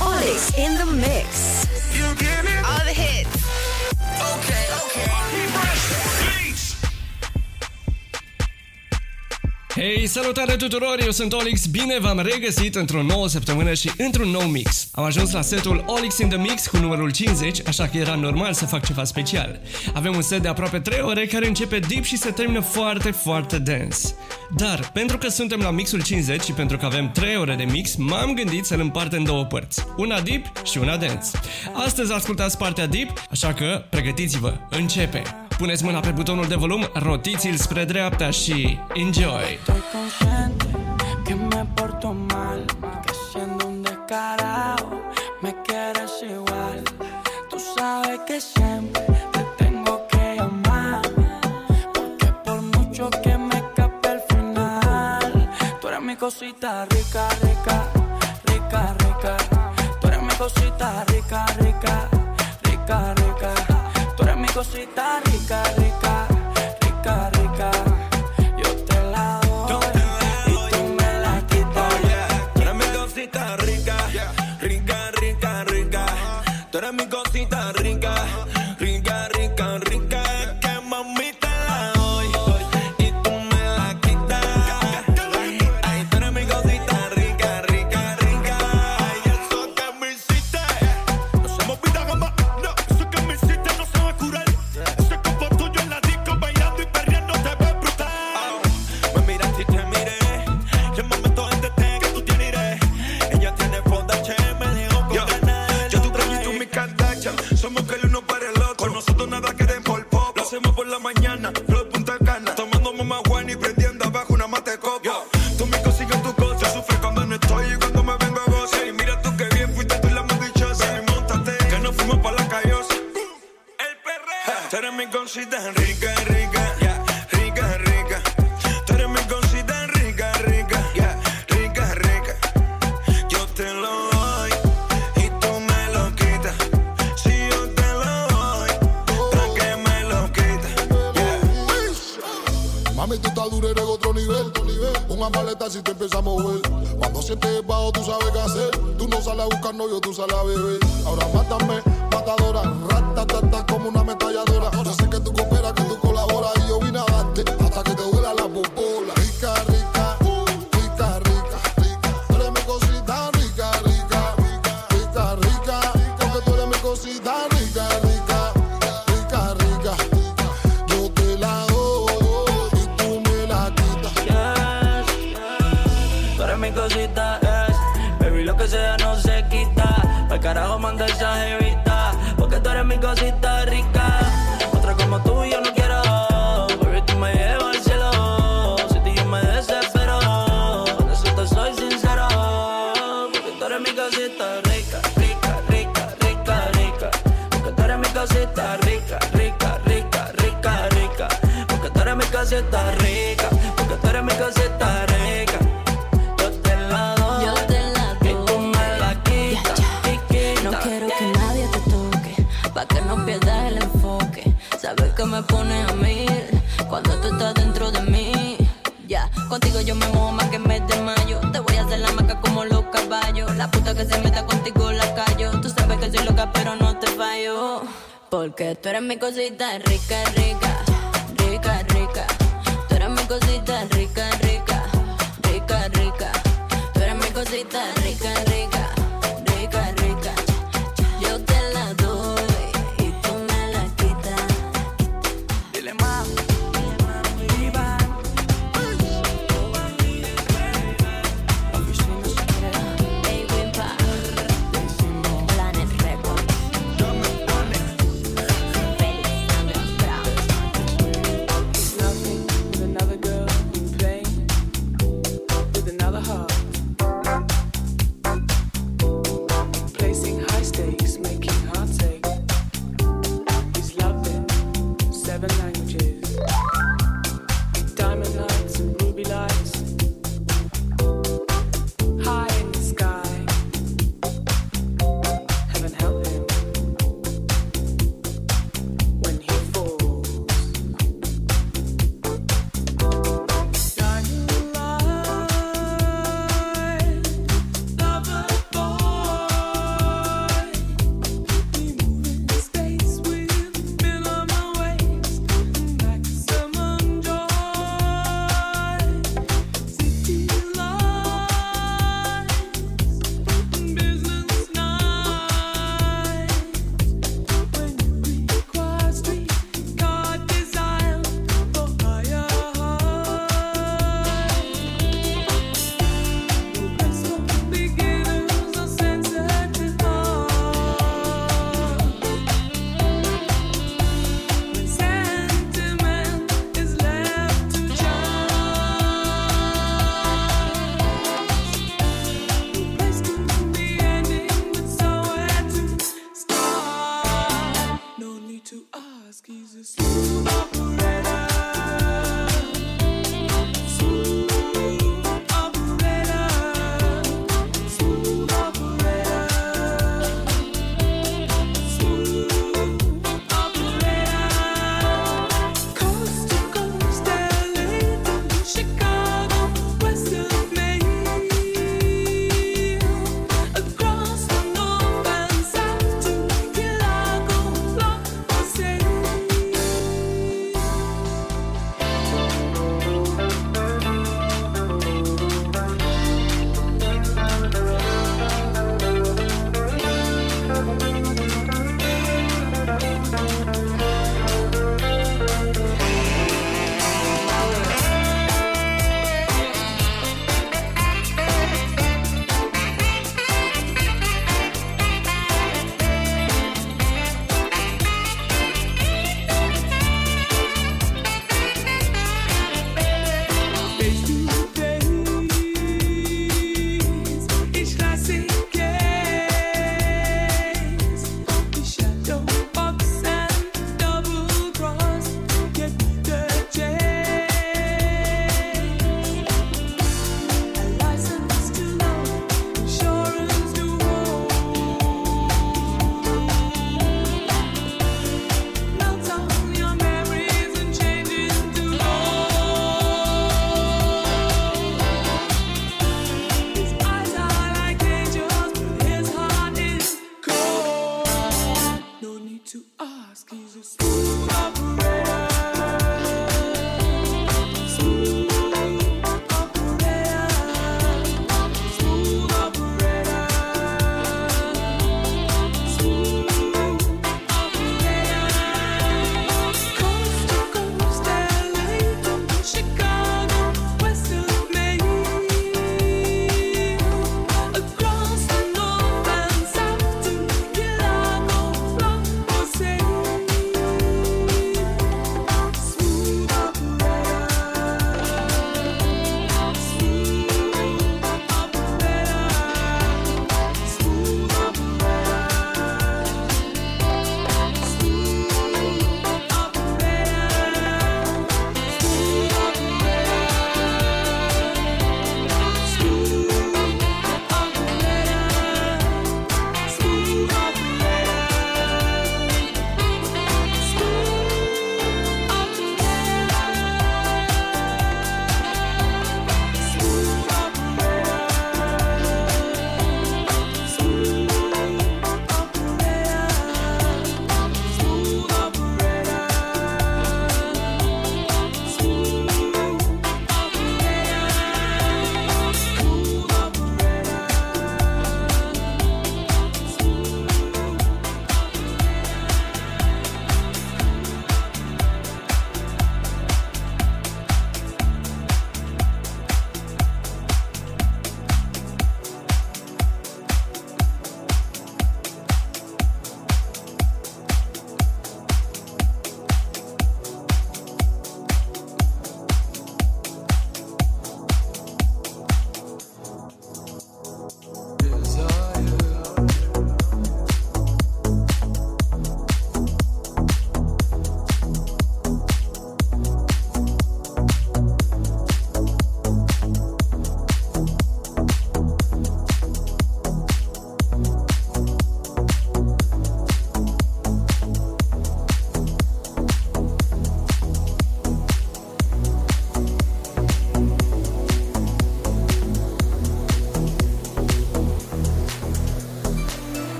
Olix in the mix. You get it? All the hits. Hei, salutare tuturor, eu sunt Olix, bine v-am regăsit într-o nouă săptămână și într-un nou mix. Am ajuns la setul Olix in the Mix cu numărul 50, așa că era normal să fac ceva special. Avem un set de aproape 3 ore care începe deep și se termină foarte, foarte dance. Dar, pentru că suntem la mixul 50 și pentru că avem 3 ore de mix, m-am gândit să-l împart în două părți. Una deep și una dance. Astăzi ascultați partea deep, așa că pregătiți-vă, începe! Puneți mâna pe butonul de volum, rotiți-l spre dreapta și enjoy! Estoy consciente que me porto mal, que siendo un descarado me quieres igual. Tú sabes que siempre te tengo que llamar, porque por mucho que me escape al final, tú eres mi cosita rica, rica, rica, rica. Tú eres mi cosita rica, rica, rica, rica. cosita rica, rica, rica. Tú eres mi cosita rica, rica, rica, rica. Tú eres mi cosita rica, rica, rica, rica. Yo te lo doy y tú me lo quitas. Si yo te lo doy, para que me lo quitas. Mami, tú estás dura, eres otro nivel. Una maleta si te empieza a mover. Cuando sientes bajo, tú sabes qué hacer. Tú no sales a buscar novio, tú sales a beber. Ahora mátame, matadora. Ratatata como una ametralladora. Yo sé que tú cooperas, que tú cosita rica. Otra como tú yo no quiero. Baby, tú me llevas al cielo. Si ti yo me desespero. Por eso te soy sincero. Porque tú eres mi cosita rica, rica, rica, rica, rica. Porque tú eres mi cosita rica, rica, rica, rica, rica. Porque tú eres mi cosita rica. Porque tú eres mi cosita tú eres mi cosita rica, rica, rica, rica. Tú eres mi cosita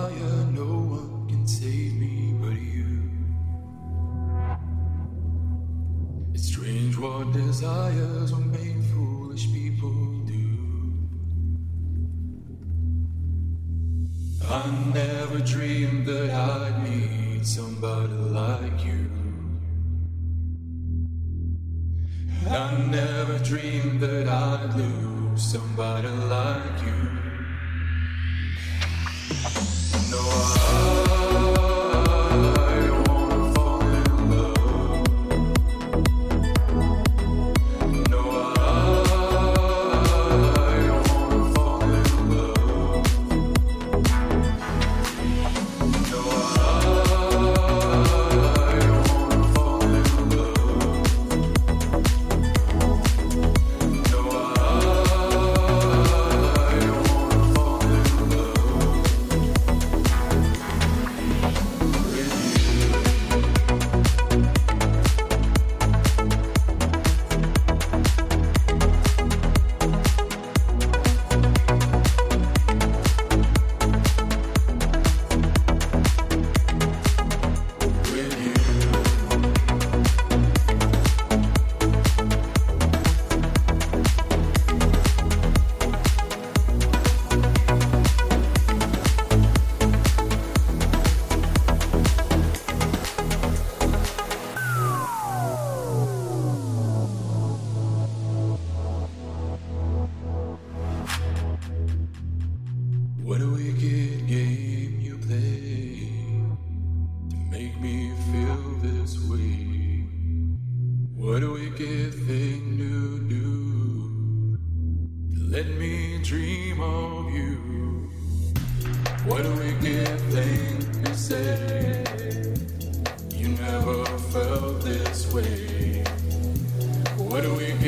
fire, no one can save me but you. It's strange what desires were made foolish people do. I never dreamed that I'd need somebody like you. I never dreamed that I'd lose somebody like you. Felt this way. What do wicked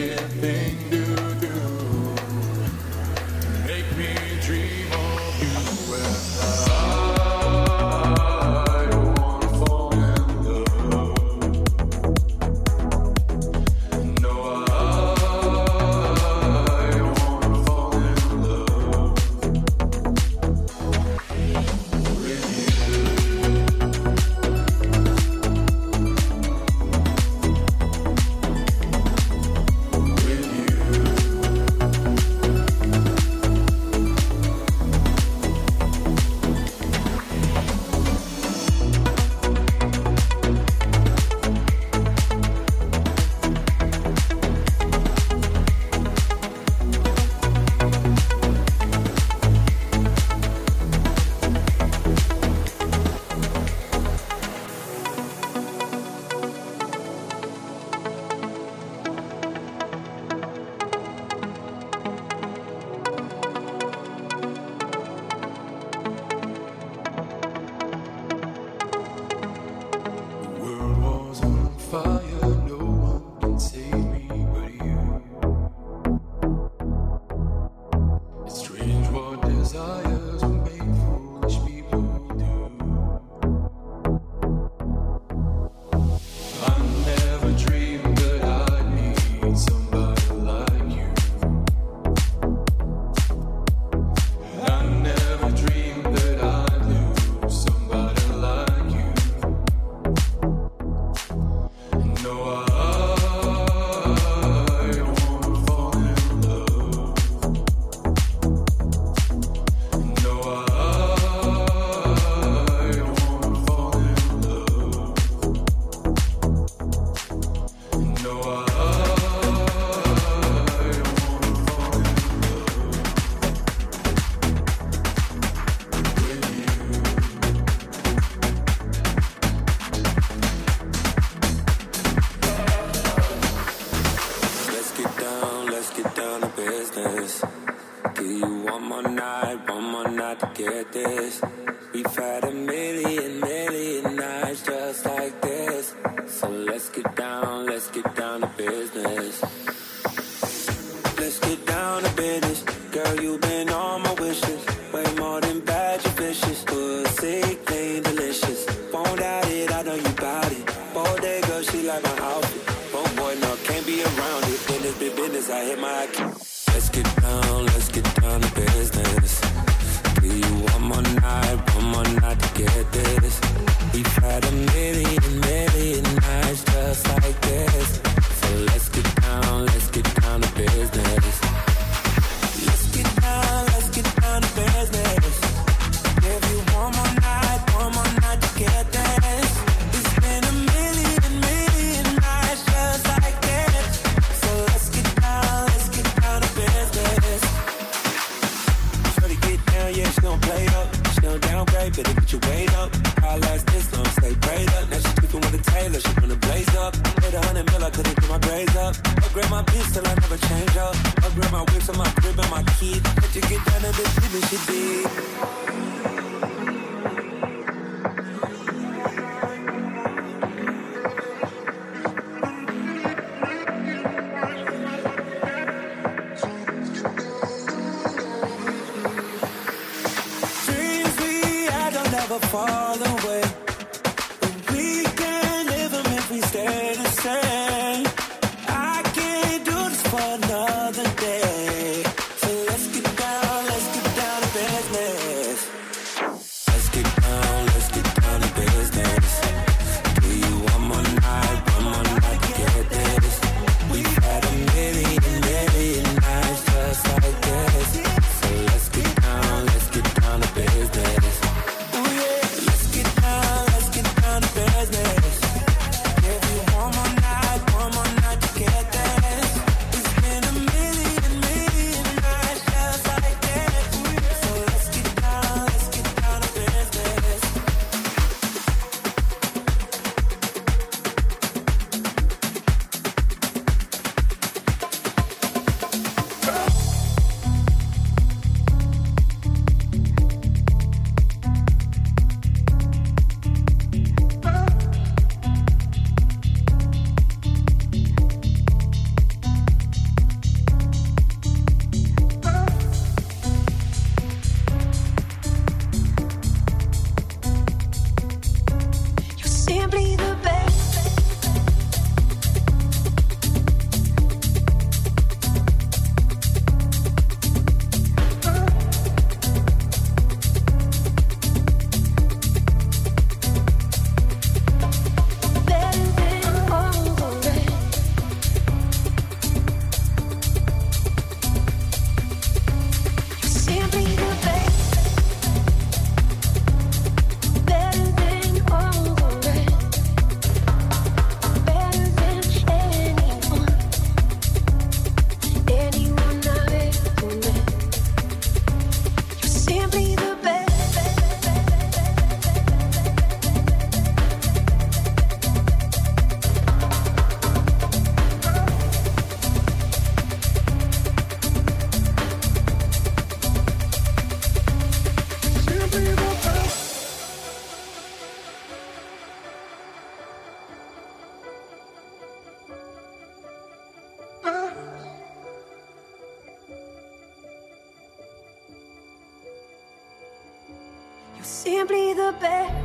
simply the best.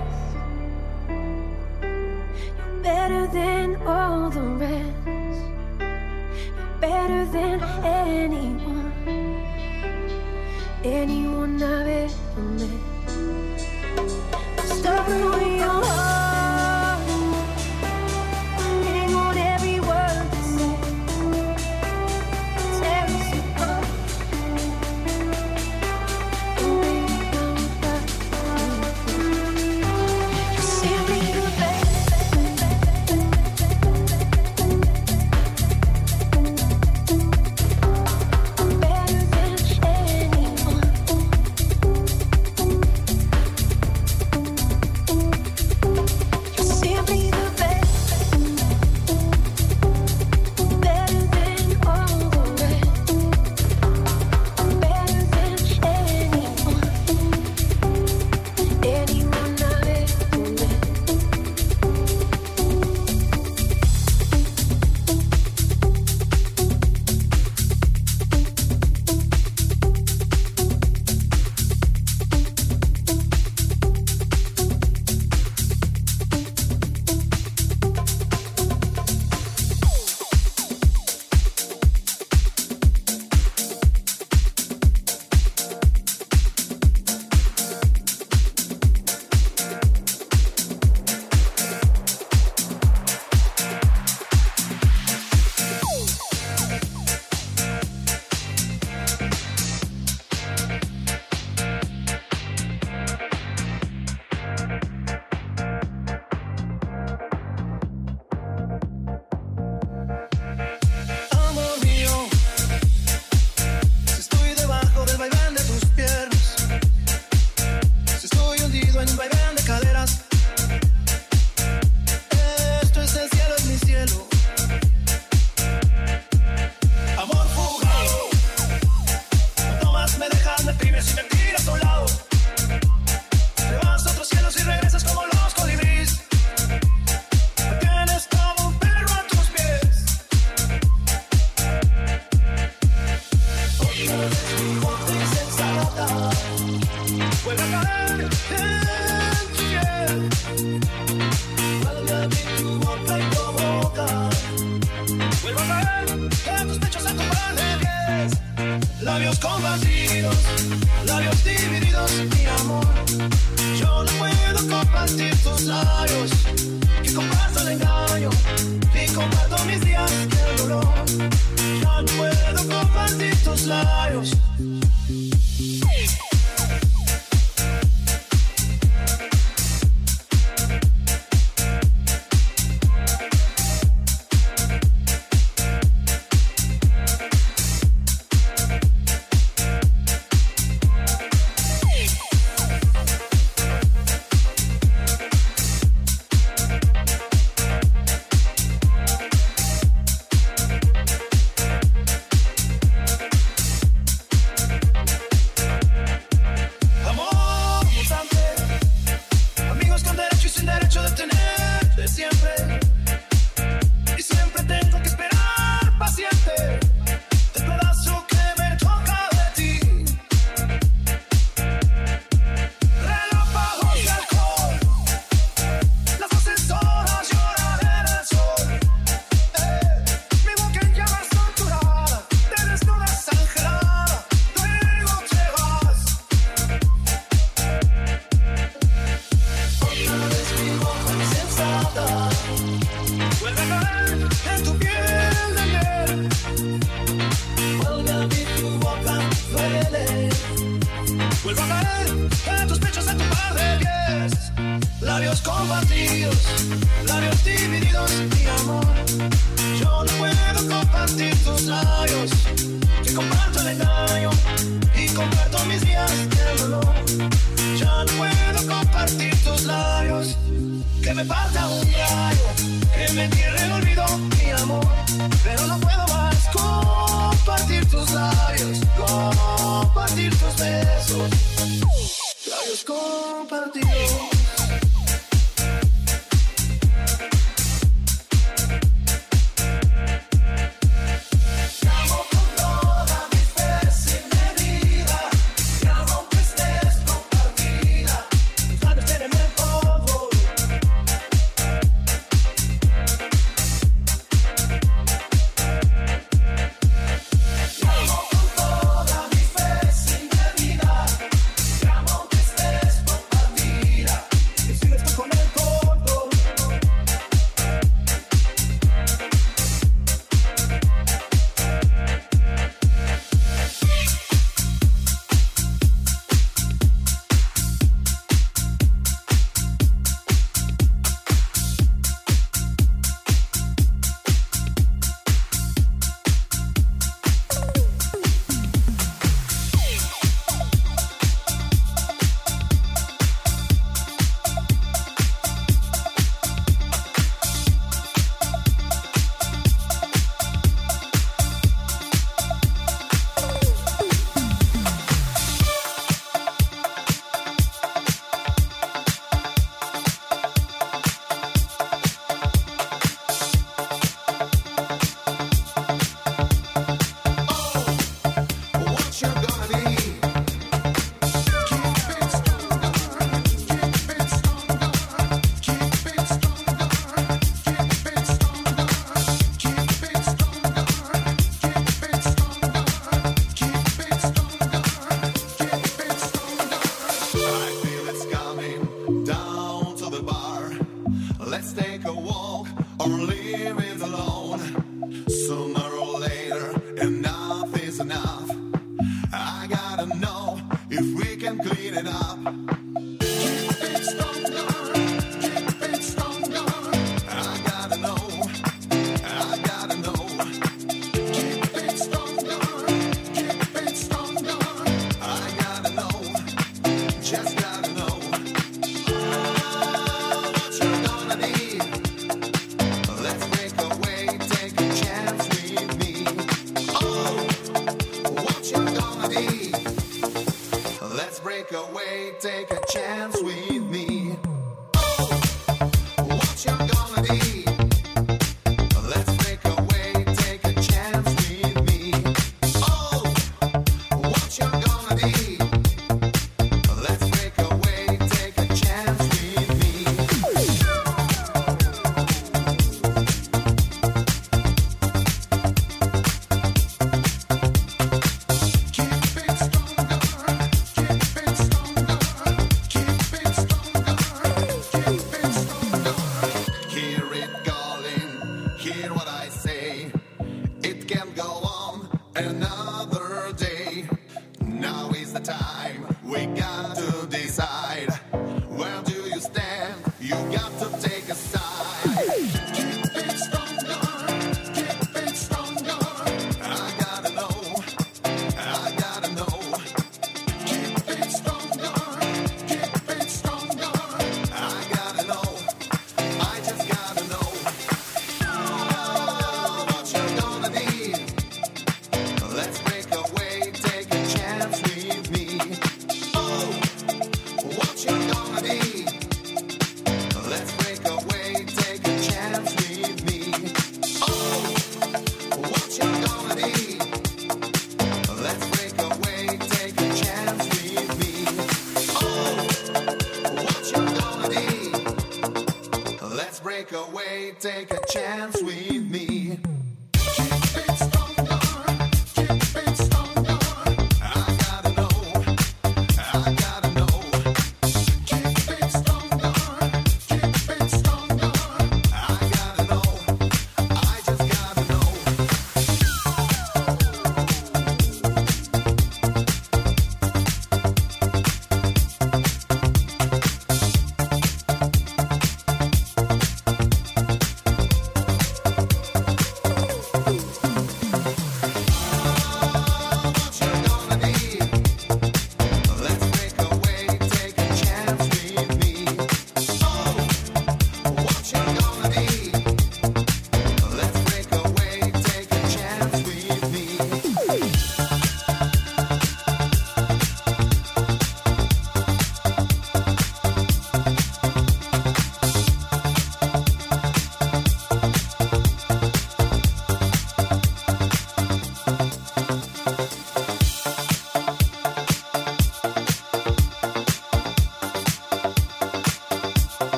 Labios.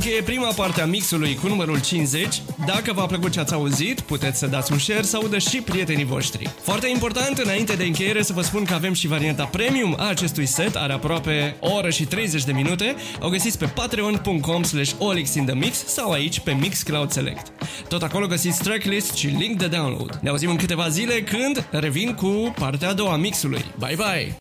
Încheie prima parte a mixului cu numărul 50. Dacă v-a plăcut ce ați auzit, puteți să dați un share să audă și prietenii voștri. Foarte important, înainte de încheiere, să vă spun că avem și varianta premium a acestui set, are aproape o oră și 30 de minute. O găsiți pe patreon.com slash olixinthemix sau aici pe Mixcloud Select. Tot acolo găsiți tracklist și link de download. Ne auzim în câteva zile când revin cu partea a doua a mixului. Bye bye!